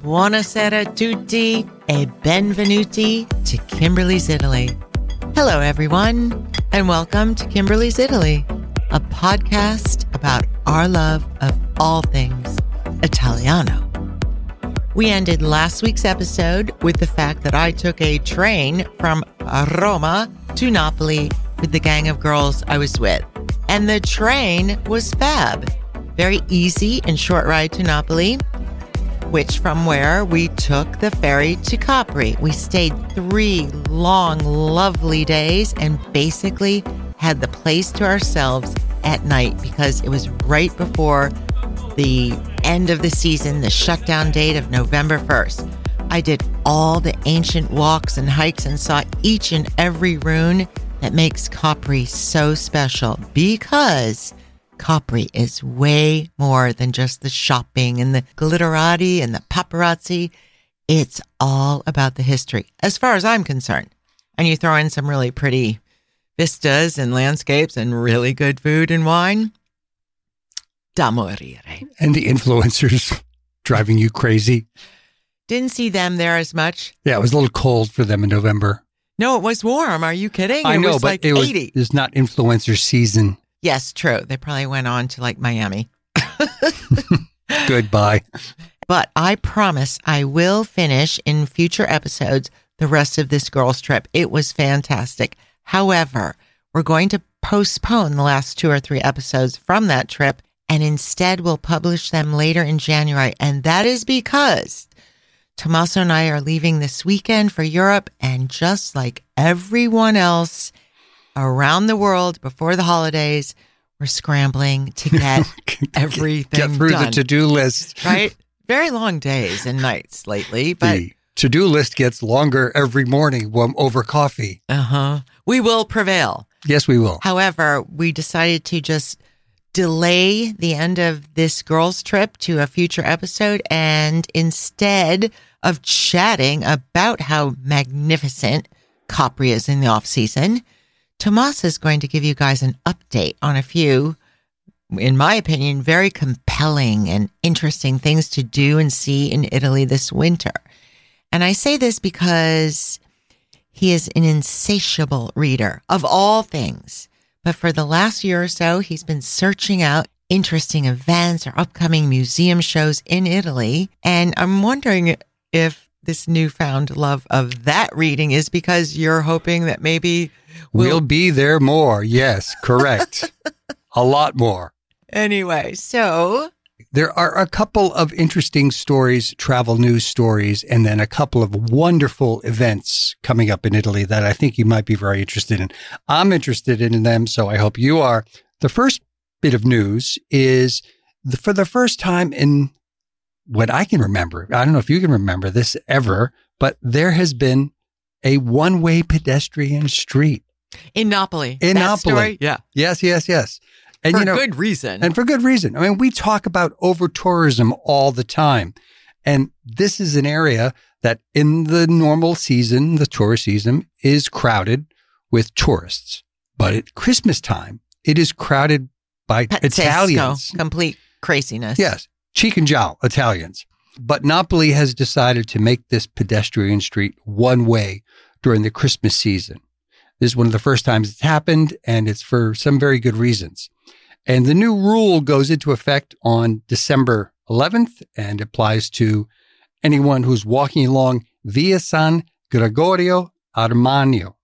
Buonasera tutti e benvenuti to Kimberly's Italy. Hello, everyone, and welcome to Kimberly's Italy, a podcast about our love of all things Italiano. We ended last week's episode with the fact that I took a train from Roma to Napoli with the gang of girls I was with. And the train was fab. Very easy and short ride to Napoli which from where we took the ferry to Capri. We stayed three long, lovely days and basically had the place to ourselves at night because it was right before the end of the season, the shutdown date of November 1st. I did all the ancient walks and hikes and saw each and every ruin that makes Capri so special because Capri is way more than just the shopping and the glitterati and the paparazzi. It's all about the history, as far as I'm concerned. And you throw in some really pretty vistas and landscapes and really good food and wine. Da morire. And the influencers driving you crazy. Didn't see them there as much. Yeah, it was a little cold for them in November. No, it was warm. Are you kidding? I it know, was but like it was 80. it's not influencer season. Yes, true. They probably went on to like Miami. Goodbye. But I promise I will finish in future episodes the rest of this girls' trip. It was fantastic. However, we're going to postpone the last two or three episodes from that trip and instead we'll publish them later in January. And that is because Tommaso and I are leaving this weekend for Europe. And just like everyone else around the world before the holidays, we're scrambling to get everything Get through done the to-do list. right? Very long days and nights lately, but the to-do list gets longer every morning over coffee. uh huh. We will prevail. Yes, we will. However, we decided to just delay the end of this girls' trip to a future episode, and instead of chatting about how magnificent Capri is in the off season, Tomas is going to give you guys an update on a few, in my opinion, very compelling and interesting things to do and see in Italy this winter. And I say this because he is an insatiable reader of all things. But for the last year or so, he's been searching out interesting events or upcoming museum shows in Italy. And I'm wondering if this newfound love of that reading is because you're hoping that maybe We'll, we'll, be there more. Yes, correct. a lot more. anyway. So There are a couple of interesting stories, travel news stories, and then a couple of wonderful events coming up in Italy that I think you might be very interested in. I'm interested in them, so I hope you are. The first bit of news is the, for the first time in what I can remember, I don't know if you can remember this ever, but there has been a one way pedestrian street. in Napoli, In Napoli. yeah, Yes, yes, yes. And for you know, good reason. and for good reason. I mean, we talk about over tourism all the time. And this is an area that in the normal season, the tourist season is crowded with tourists. But at Christmas time, it is crowded by Pazzesco, Italians. complete craziness. Yes, cheek and jowl Italians. But Napoli has decided to make this pedestrian street one way during the Christmas season. This is one of the first times it's happened, and it's for some very good reasons. And the new rule goes into effect on December 11th and applies to anyone who's walking along Via San Gregorio Armanio.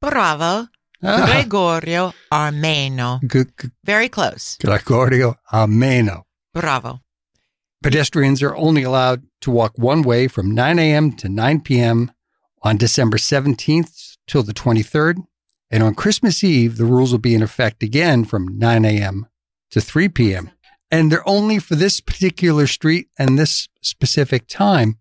Bravo, Ah, Gregorio Armeno. G- G- Very close. Gregorio Armeno. Bravo. Pedestrians are only allowed to walk one way from 9 a.m. to 9 p.m. on December 17th till the 23rd. And on Christmas Eve, the rules will be in effect again from 9 a.m. to 3 p.m. And they're only for this particular street and this specific time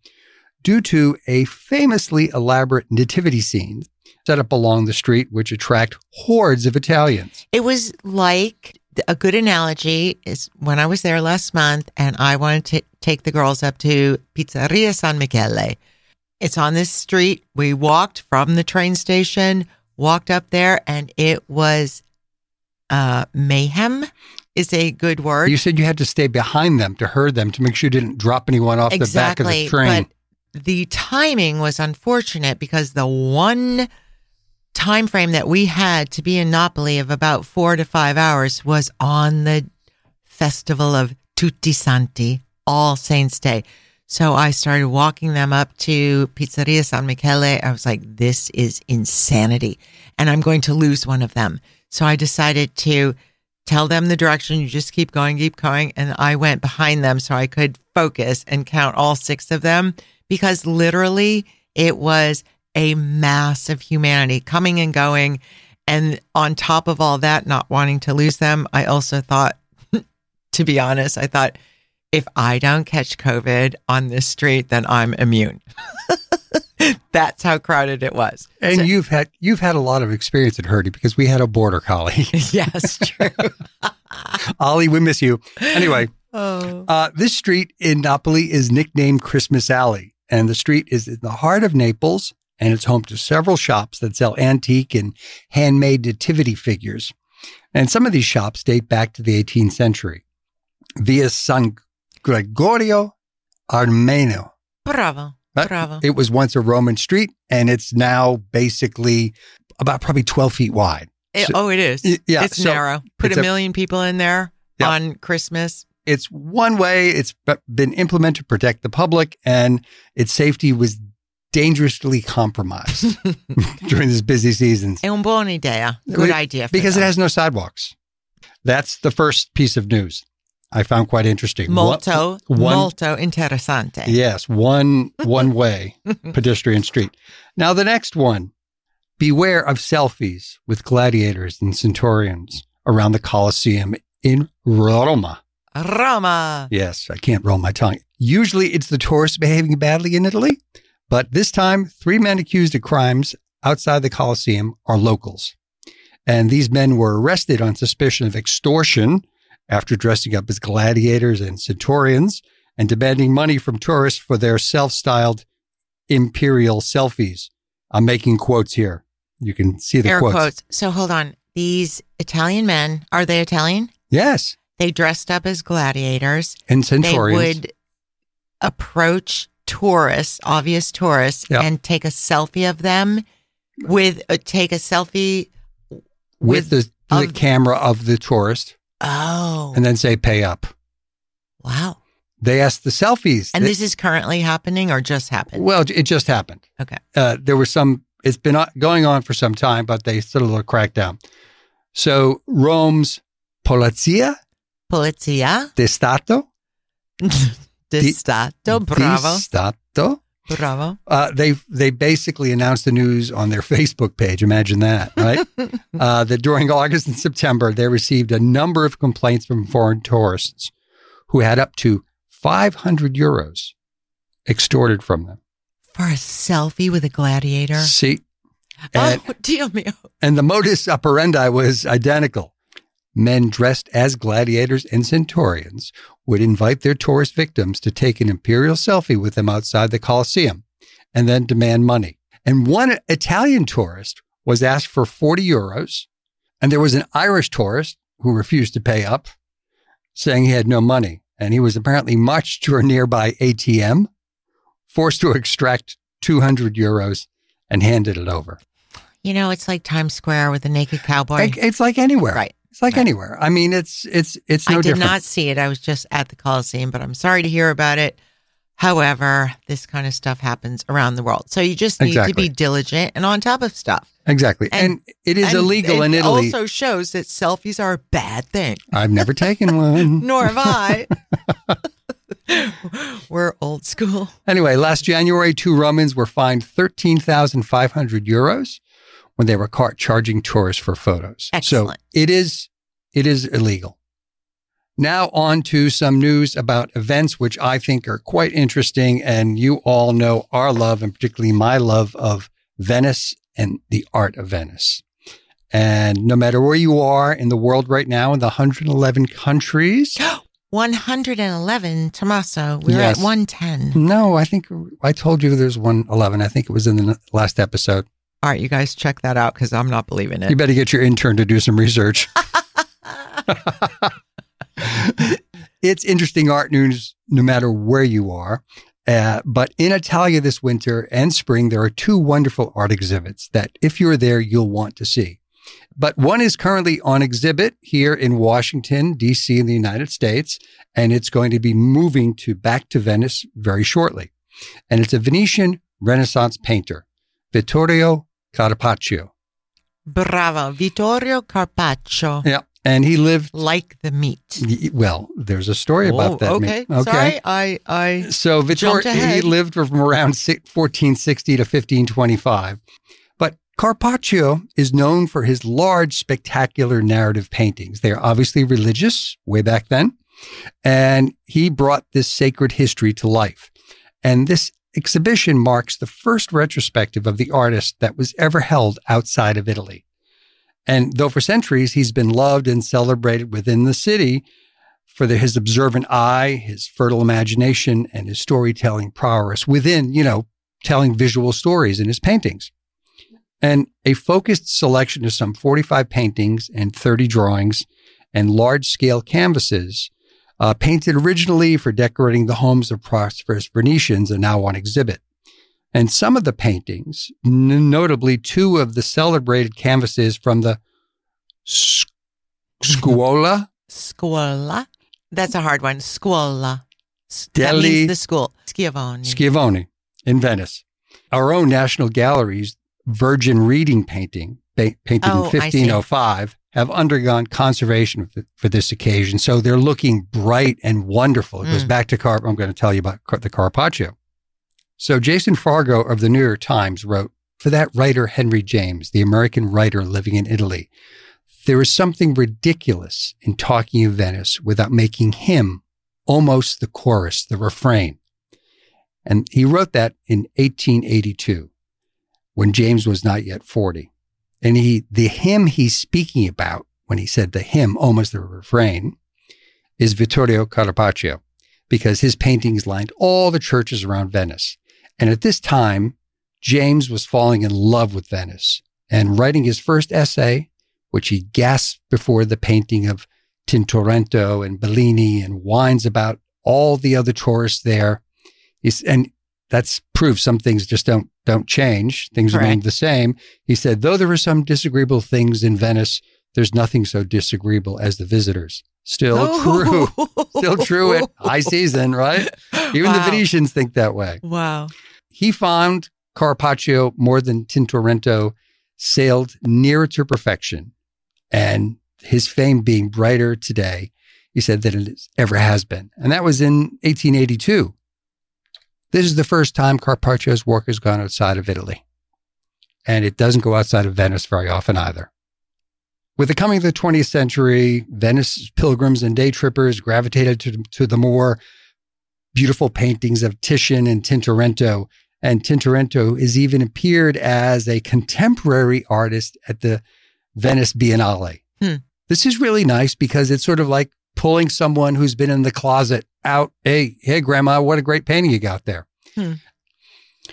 due to a famously elaborate nativity scene set up along the street, which attract hordes of Italians. It was like a good analogy is when I was there last month and I wanted to take the girls up to Pizzeria San Michele. It's on this street. We walked from the train station, walked up there, and it was uh, mayhem is a good word. You said you had to stay behind them to herd them to make sure you didn't drop anyone off the back of the train. But the timing was unfortunate because the one time frame that we had to be in Napoli of about four to five hours was on the festival of Tutti Santi, All Saints Day. So I started walking them up to Pizzeria San Michele. I was like, this is insanity. And I'm going to lose one of them. So I decided to tell them the direction. You just keep going, keep going. And I went behind them so I could focus and count all six of them because literally it was a mass of humanity coming and going. And on top of all that, not wanting to lose them, I also thought, to be honest, I thought, if I don't catch COVID on this street, then I'm immune. That's how crowded it was. And so, you've had you've had a lot of experience at Herdy because we had a border collie. yes, true. Ollie, we miss you. Anyway, oh. uh, this street in Napoli is nicknamed Christmas Alley, and the street is in the heart of Naples, and it's home to several shops that sell antique and handmade nativity figures. And some of these shops date back to the 18th century. Via San Gregorio Armenio. Bravo. Uh, bravo. It was once a Roman street and it's now basically about probably 12 feet wide. It, so, oh, it is. Yeah. It's so narrow. Put it's a million a, people in there yeah. on Christmas. It's one way. It's been implemented to protect the public and its safety was dangerously compromised during this busy season. È un buon idea. Good idea. because it has no sidewalks. That's the first piece of news. I found quite interesting. Molto, one, molto interessante. Yes, one one way pedestrian street. Now the next one. Beware of selfies with gladiators and centurions around the Colosseum in Roma. Roma. Yes, I can't roll my tongue. Usually it's the tourists behaving badly in Italy, but this time three men accused of crimes outside the Colosseum are locals. And these men were arrested on suspicion of extortion after dressing up as gladiators and centurions and demanding money from tourists for their self styled imperial selfies. I'm making quotes here. You can see the Air quotes. quotes. So hold on. These Italian men, are they Italian? Yes. They dressed up as gladiators. And centurions. They would approach tourists, obvious tourists, yep. and take a selfie of them with, uh, take a selfie with, with the, the camera of the tourist. Oh. And then say pay up. Wow. They asked the selfies. And they, this is currently happening or just happened? Well, it just happened. Okay. Uh, there was some, it's been going on for some time, but they sort of cracked down. So Rome's Polizia. Polizia. De Stato. De Stato, bravo. Di Stato Bravo. Uh, they they basically announced the news on their Facebook page. Imagine that, right? uh, that during August and September, they received a number of complaints from foreign tourists who had up to 500 euros extorted from them for a selfie with a gladiator. See, and, oh, Dio mio! And the modus operandi was identical. Men dressed as gladiators and centurions would invite their tourist victims to take an imperial selfie with them outside the Colosseum and then demand money. And one Italian tourist was asked for 40 euros, and there was an Irish tourist who refused to pay up, saying he had no money. And he was apparently marched to a nearby ATM, forced to extract 200 euros, and handed it over. You know, it's like Times Square with a naked cowboy. It's like anywhere. Right. It's like right. anywhere. I mean, it's it's it's no I did different. not see it. I was just at the Coliseum, but I'm sorry to hear about it. However, this kind of stuff happens around the world. So you just need exactly. to be diligent and on top of stuff. Exactly. And, and it is and illegal it in Italy. It also shows that selfies are a bad thing. I've never taken one. Nor have I. We're old school. Anyway, last January, two Romans were fined 13,500 euros when they were caught charging tourists for photos. Excellent. So it is it is illegal. Now on to some news about events which I think are quite interesting and you all know our love and particularly my love of Venice and the art of Venice. And no matter where you are in the world right now in the 111 countries, 111, Tommaso. We're yes. at 110. No, I think I told you there's 111. I think it was in the last episode. All right, you guys check that out because I'm not believing it. You better get your intern to do some research. it's interesting art news no matter where you are. Uh, but in Italia this winter and spring, there are two wonderful art exhibits that if you're there, you'll want to see. But one is currently on exhibit here in Washington, D.C., in the United States, and it's going to be moving to back to Venice very shortly. And it's a Venetian Renaissance painter, Vittorio Carpaccio. Bravo. Vittorio Carpaccio. Yeah. And he lived Like the meat. Well, there's a story about Oh, that. okay. mate. Sorry, I, I. So Vittorio, he lived from around 1460 to 1525. But Carpaccio is known for his large, spectacular narrative paintings. They are obviously religious way back then. And he brought this sacred history to life. And this exhibition marks the first retrospective of the artist that was ever held outside of Italy. And though for centuries he's been loved and celebrated within the city for the, his observant eye, his fertile imagination, and his storytelling prowess within, you know, telling visual stories in his paintings. And a focused selection of some 45 paintings and 30 drawings and large scale canvases uh, painted originally for decorating the homes of prosperous Venetians are now on exhibit. And some of the paintings, n- notably two of the celebrated canvases from the S- Scuola Scuola. That's a hard one. Scuola. Deli- the school. Schiavone. Schiavone in Venice. Our own National Gallery's Virgin Reading painting, pa- painted Oh, in I see. 1505, have undergone conservation for, this occasion. So they're looking bright and wonderful. It goes Mm. back to Carp. I'm going to tell you about the Carpaccio. So Jason Farago of the New York Times wrote, for that writer Henry James, the American writer living in Italy, there is something ridiculous in talking of Venice without making him almost the chorus, the refrain. And he wrote that in 1882 when James was not yet 40. And he, the hymn he's speaking about when he said the hymn, almost the refrain, is Vittorio Carpaccio because his paintings lined all the churches around Venice. And at this time, James was falling in love with Venice and writing his first essay, which he gasped before the painting of Tintoretto and Bellini and whines about all the other tourists there. He's, and that's proof some things just don't don't change. Things remain the same. He said, though there are some disagreeable things in Venice, there's nothing so disagreeable as the visitors. Still true. Still true at high season, right? Even the Venetians think that way. Wow. He found Carpaccio more than Tintoretto sailed nearer to perfection and his fame being brighter today, he said, than it ever has been. And that was in 1882. This is the first time Carpaccio's work has gone outside of Italy. And it doesn't go outside of Venice very often either. With the coming of the 20th century, Venice pilgrims and day trippers gravitated to, to the more beautiful paintings of Titian and Tintoretto. And Tintoretto has even appeared as a contemporary artist at the Venice Biennale. Hmm. This is really nice because it's sort of like pulling someone who's been in the closet out. Hey, hey, grandma, what a great painting you got there. Hmm.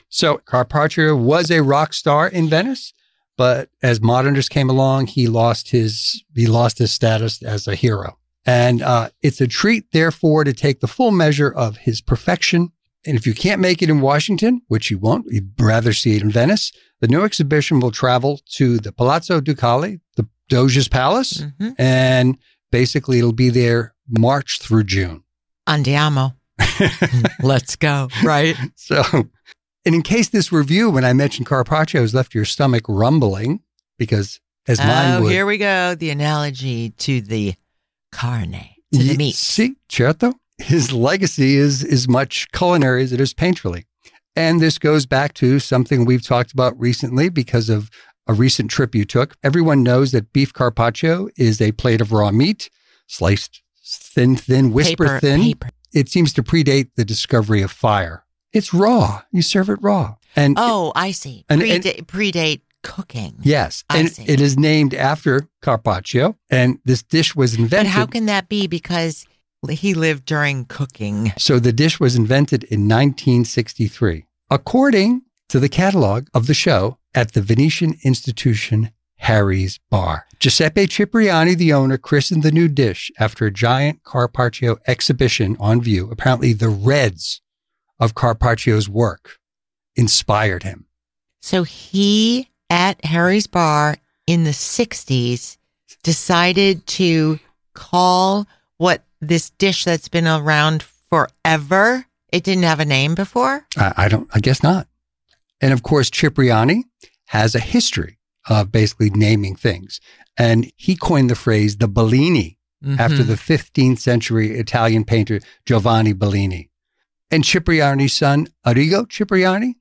So Carpaccio was a rock star in Venice, but as modernists came along, he lost his he lost his status as a hero. And uh, it's a treat, therefore, to take the full measure of his perfection. And if you can't make it in Washington, which you won't, you'd rather see it in Venice, the new exhibition will travel to the Palazzo Ducale, the Doge's Palace, Mhm. and basically it'll be there March through June. Andiamo. Let's go. Right. So, and in case this review, when I mentioned Carpaccio, has left your stomach rumbling, because as oh, mine Oh, would. here we go. The analogy to the carne, to Ye- the meat. See, certo. His legacy is as much culinary as it is painterly. And this goes back to something we've talked about recently because of a recent trip you took. Everyone knows that beef carpaccio is a plate of raw meat, sliced thin, thin, whisper paper, thin. Paper. It seems to predate the discovery of fire. It's raw. You serve it raw. And Oh, I see. And- and- predate, predate cooking. yes, I and see. it is named after carpaccio. And this dish was But invented. how can that be? Because he lived during cooking. So the dish was invented in 1963, according to the catalog of the show at the Venetian Institution Harry's Bar. Giuseppe Cipriani, the owner, christened the new dish after a giant Carpaccio exhibition on view. Apparently, the reds of Carpaccio's work inspired him. So he at Harry's Bar in the 60s decided to call what this dish that's been around forever. It didn't have a name before. I, I don't, I guess not. And of course, Cipriani has a history of basically naming things. And he coined the phrase the Bellini Mm-hmm. after the 15th century Italian painter Giovanni Bellini. And Cipriani's son, Arrigo Cipriani,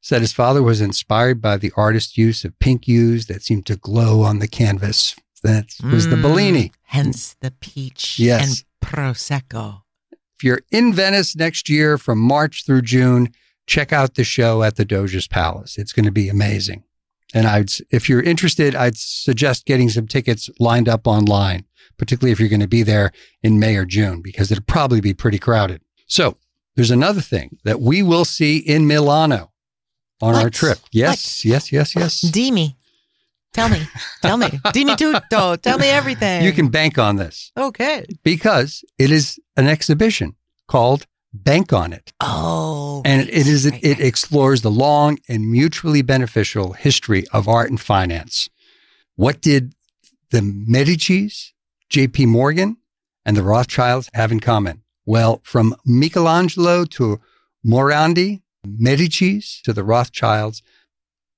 said his father was inspired by the artist's use of pink hues that seemed to glow on the canvas. That was the Mm, Bellini. Hence the peach Yes. and prosecco. If you're in Venice next year from March through June, check out the show at the Doge's Palace. It's going to be amazing. And I'd, if you're interested, I'd suggest getting some tickets lined up online, particularly if you're going to be there in May or June, because it'll probably be pretty crowded. So there's another thing that we will see in Milano on our trip. Yes, yes, yes, yes. Dimi. Tell me. Tell me. Dimi tutto. Tell me everything. You can bank on this Okay. because it is an exhibition called Bank on It. Oh. and right, it is right, it right. explores the long and mutually beneficial history of art and finance. What did the Medici's, J.P. Morgan, and the Rothschilds have in common? Well, from Michelangelo to Morandi, Medici's to the Rothschilds,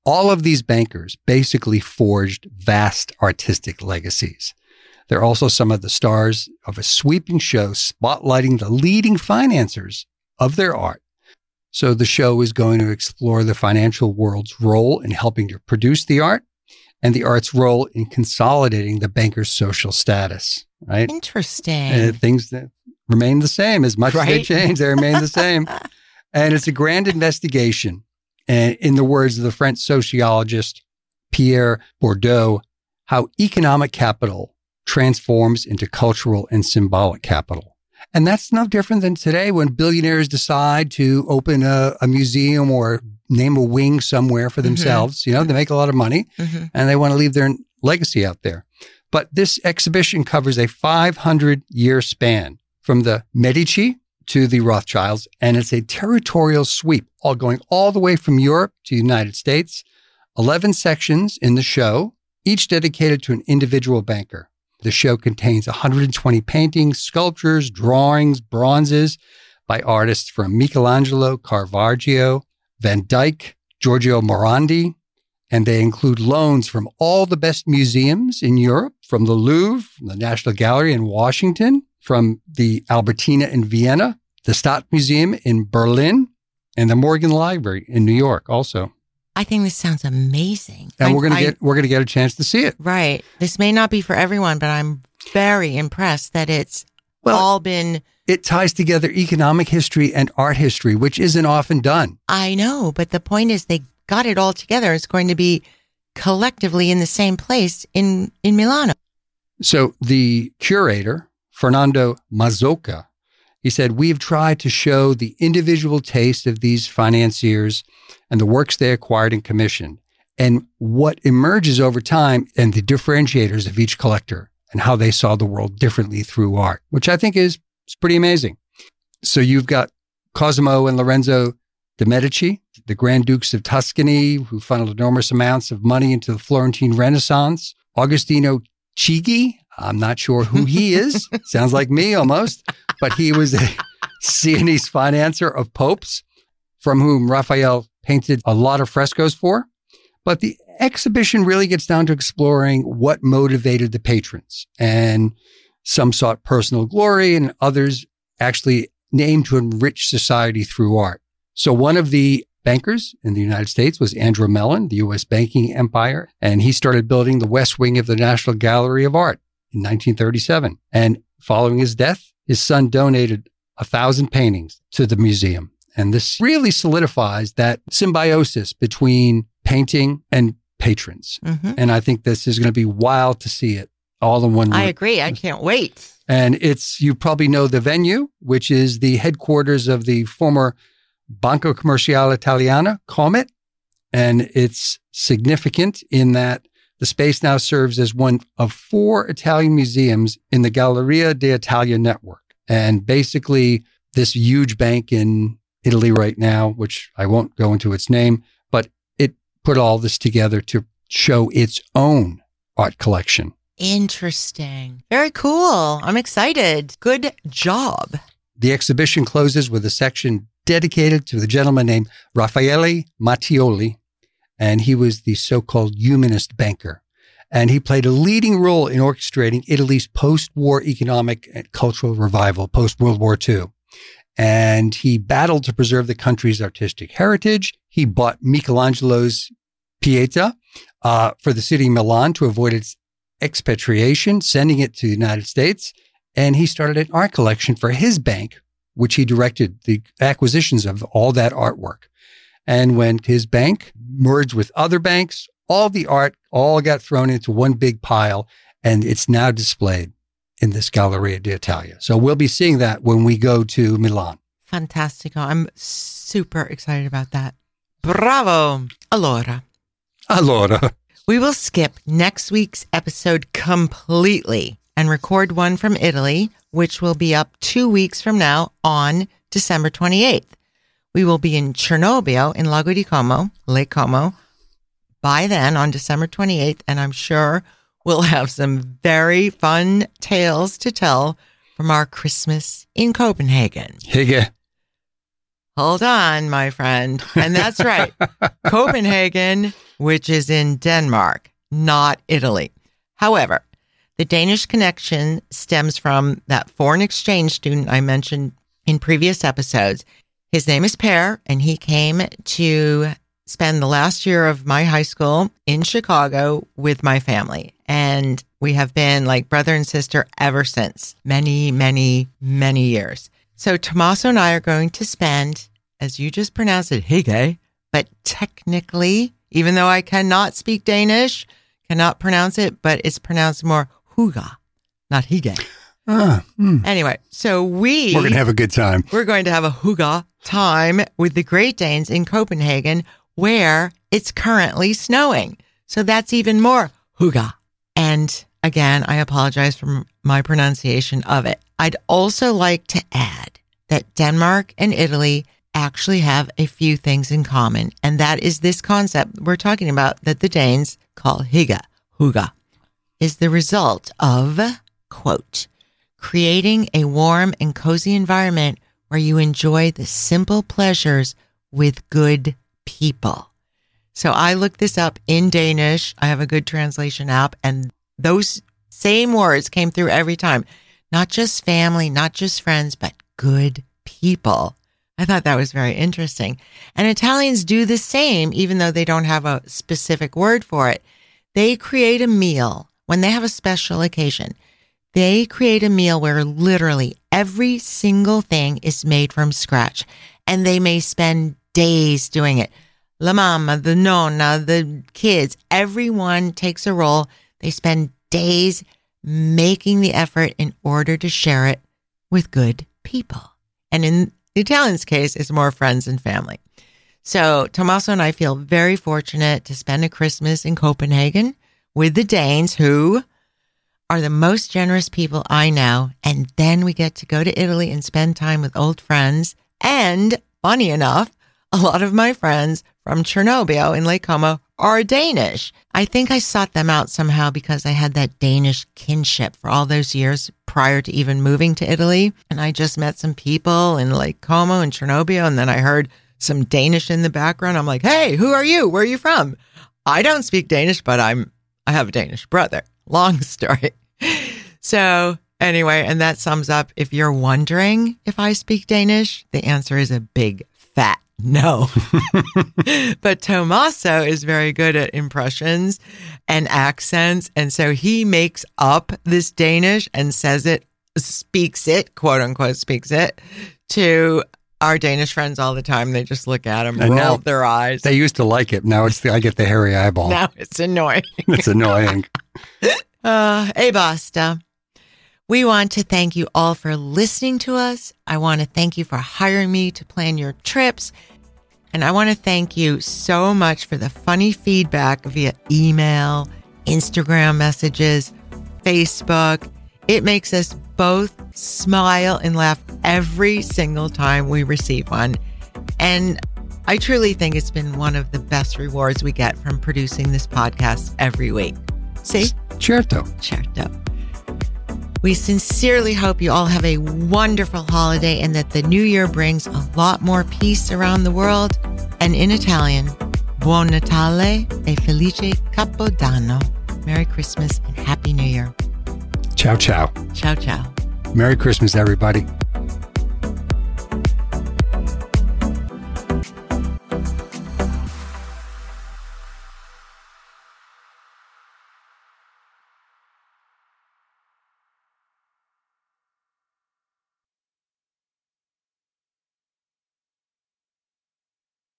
all of these bankers basically forged vast artistic legacies. They're also some of the stars of a sweeping show spotlighting the leading financiers of their art. So the show is going to explore the financial world's role in helping to produce the art and the art's role in consolidating the banker's social status, right? Interesting. And things that remain the same as much as they change, they remain the same. and it's a grand investigation. And in the words of the French sociologist Pierre Bourdieu, how economic capital transforms into cultural and symbolic capital. And that's no different than today when billionaires decide to open a, a museum or name a wing somewhere for Mhm. themselves. You know, they make a lot of money Mhm. and they want to leave their legacy out there. But this exhibition covers a 500 year span from the Medici to the Rothschilds, and it's a territorial sweep, all going all the way from Europe to the United States. 11 sections in the show, each dedicated to an individual banker. The show contains 120 paintings, sculptures, drawings, bronzes by artists from Michelangelo, Caravaggio, Van Dyck, Giorgio Morandi, and they include loans from all the best museums in Europe, from the Louvre, from the National Gallery in Washington, from the Albertina in Vienna, the Stadt Museum in Berlin, and the Morgan Library in New York also. I think this sounds amazing. And I- we're going to I- get we're to get a chance to see it. right. This may not be for everyone, but I'm very impressed that it's Well- all been. It ties together economic history and art history, which isn't often done. I know, but the point is they got it all together. It's going to be collectively in the same place in in Milano. So the curator, Fernando Mazzocca, he said, We've tried to show the individual taste of these financiers and the works they acquired and commissioned, and what emerges over time and the differentiators of each collector and how they saw the world differently through art, which I think is, is pretty amazing. So you've got Cosimo and Lorenzo de' Medici, the Grand Dukes of Tuscany, who funneled enormous amounts of money into the Florentine Renaissance, Agostino Chigi. I'm not sure who he is. Sounds like me almost, but he was a Sienese financier of popes from whom Raphael painted a lot of frescoes for. But the exhibition really gets down to exploring what motivated the patrons. And some sought personal glory and others actually aimed to enrich society through art. So one of the bankers in the United States was Andrew Mellon, the U.S. banking empire, and he started building the West Wing of the National Gallery of Art in 1937. And following his death, his son donated a thousand paintings to the museum. And this really solidifies that symbiosis between painting and patrons. hmm And I think this is going to be wild to see it all in one room. I agree. I can't wait. And it's, you probably know the venue, which is the headquarters of the former Banco Commerciale Italiana, Comit. And it's significant in that The space now serves as one of four Italian museums in the Galleria d'Italia network. And basically, this huge bank in Italy right now, which I won't go into its name, but it put all this together to show its own art collection. Interesting. Very cool. I'm excited. Good job. The exhibition closes with a section dedicated to the gentleman named Raffaele Mattioli, and he was the so called humanist banker. And he played a leading role in orchestrating Italy's post war economic and cultural revival post World War II. And he battled to preserve the country's artistic heritage. He bought Michelangelo's Pieta uh, for the city of Milan to avoid its expatriation, sending it to the United States. And he started an art collection for his bank, which he directed the acquisitions of all that artwork. And when his bank merged with other banks, all the art all got thrown into one big pile and it's now displayed in this Galleria d'Italia. So we'll be seeing that when we go to Milan. Fantastico. I'm super excited about that. Bravo. Allora. Allora. We will skip next week's episode completely and record one from Italy, which will be up two weeks from now on December 28th. We will be in Cernobbio in Lago di Como, Lake Como, by then on December 28th, and I'm sure we'll have some very fun tales to tell from our Christmas in Copenhagen. Hygge. Hold on, my friend. And that's right. Copenhagen, which is in Denmark, not Italy. However, the Danish connection stems from that foreign exchange student I mentioned in previous episodes. His name is Per, and he came to spend the last year of my high school in Chicago with my family. And we have been like brother and sister ever since many, many, many years. So Tommaso and I are going to spend, as you just pronounced it, Hygge, but technically, even though I cannot speak Danish, cannot pronounce it, but it's pronounced more Huga, not Hygge. Ah, hmm. Anyway, so we We're going to have a good time. we're going to have a Huga time with the Great Danes in Copenhagen, where it's currently snowing. So that's even more Huga. And again, I apologize for my pronunciation of it. I'd also like to add that Denmark and Italy actually have a few things in common. And that is this concept we're talking about that the Danes call Higa, Huga, is the result of, quote, creating a warm and cozy environment where you enjoy the simple pleasures with good people. So I looked this up in Danish. I have a good translation app, and those same words came through every time. Not just family, not just friends, but good people. I thought that was very interesting. And Italians do the same, even though they don't have a specific word for it. They create a meal when they have a special occasion. They create a meal where literally every single thing is made from scratch and they may spend days doing it. La mama, the nonna, the kids, everyone takes a role. They spend days making the effort in order to share it with good people. And in the Italians' case, it's more friends and family. So Tommaso and I feel very fortunate to spend a Christmas in Copenhagen with the Danes who are the most generous people I know. And then we get to go to Italy and spend time with old friends. And funny enough, a lot of my friends from Cernobbio in Lake Como are Danish. I think I sought them out somehow because I had that Danish kinship for all those years prior to even moving to Italy. And I just met some people in Lake Como and Cernobbio. And then I heard some Danish in the background. I'm like, hey, who are you? Where are you from? I don't speak Danish, but I'm I have a Danish brother. Long story. So, anyway, and that sums up if you're wondering if I speak Danish, the answer is a big fat no. but Tommaso is very good at impressions and accents. And so he makes up this Danish and says it, speaks it, quote unquote, speaks it to our Danish friends all the time. They just look at him, And roll now- their eyes. They used to like it. Now it's the, I get the hairy eyeball. now it's annoying. It's annoying. Uh, e basta. We want to thank you all for listening to us. I want to thank you for hiring me to plan your trips. And I want to thank you so much for the funny feedback via email, Instagram messages, Facebook. It makes us both smile and laugh every single time we receive one. And I truly think it's been one of the best rewards we get from producing this podcast every week. See? Certo. Certo. We sincerely hope you all have a wonderful holiday and that the new year brings a lot more peace around the world. And in Italian, Buon Natale e Felice Capodanno. Merry Christmas and Happy New Year. Ciao, ciao. Ciao, ciao. Merry Christmas, everybody.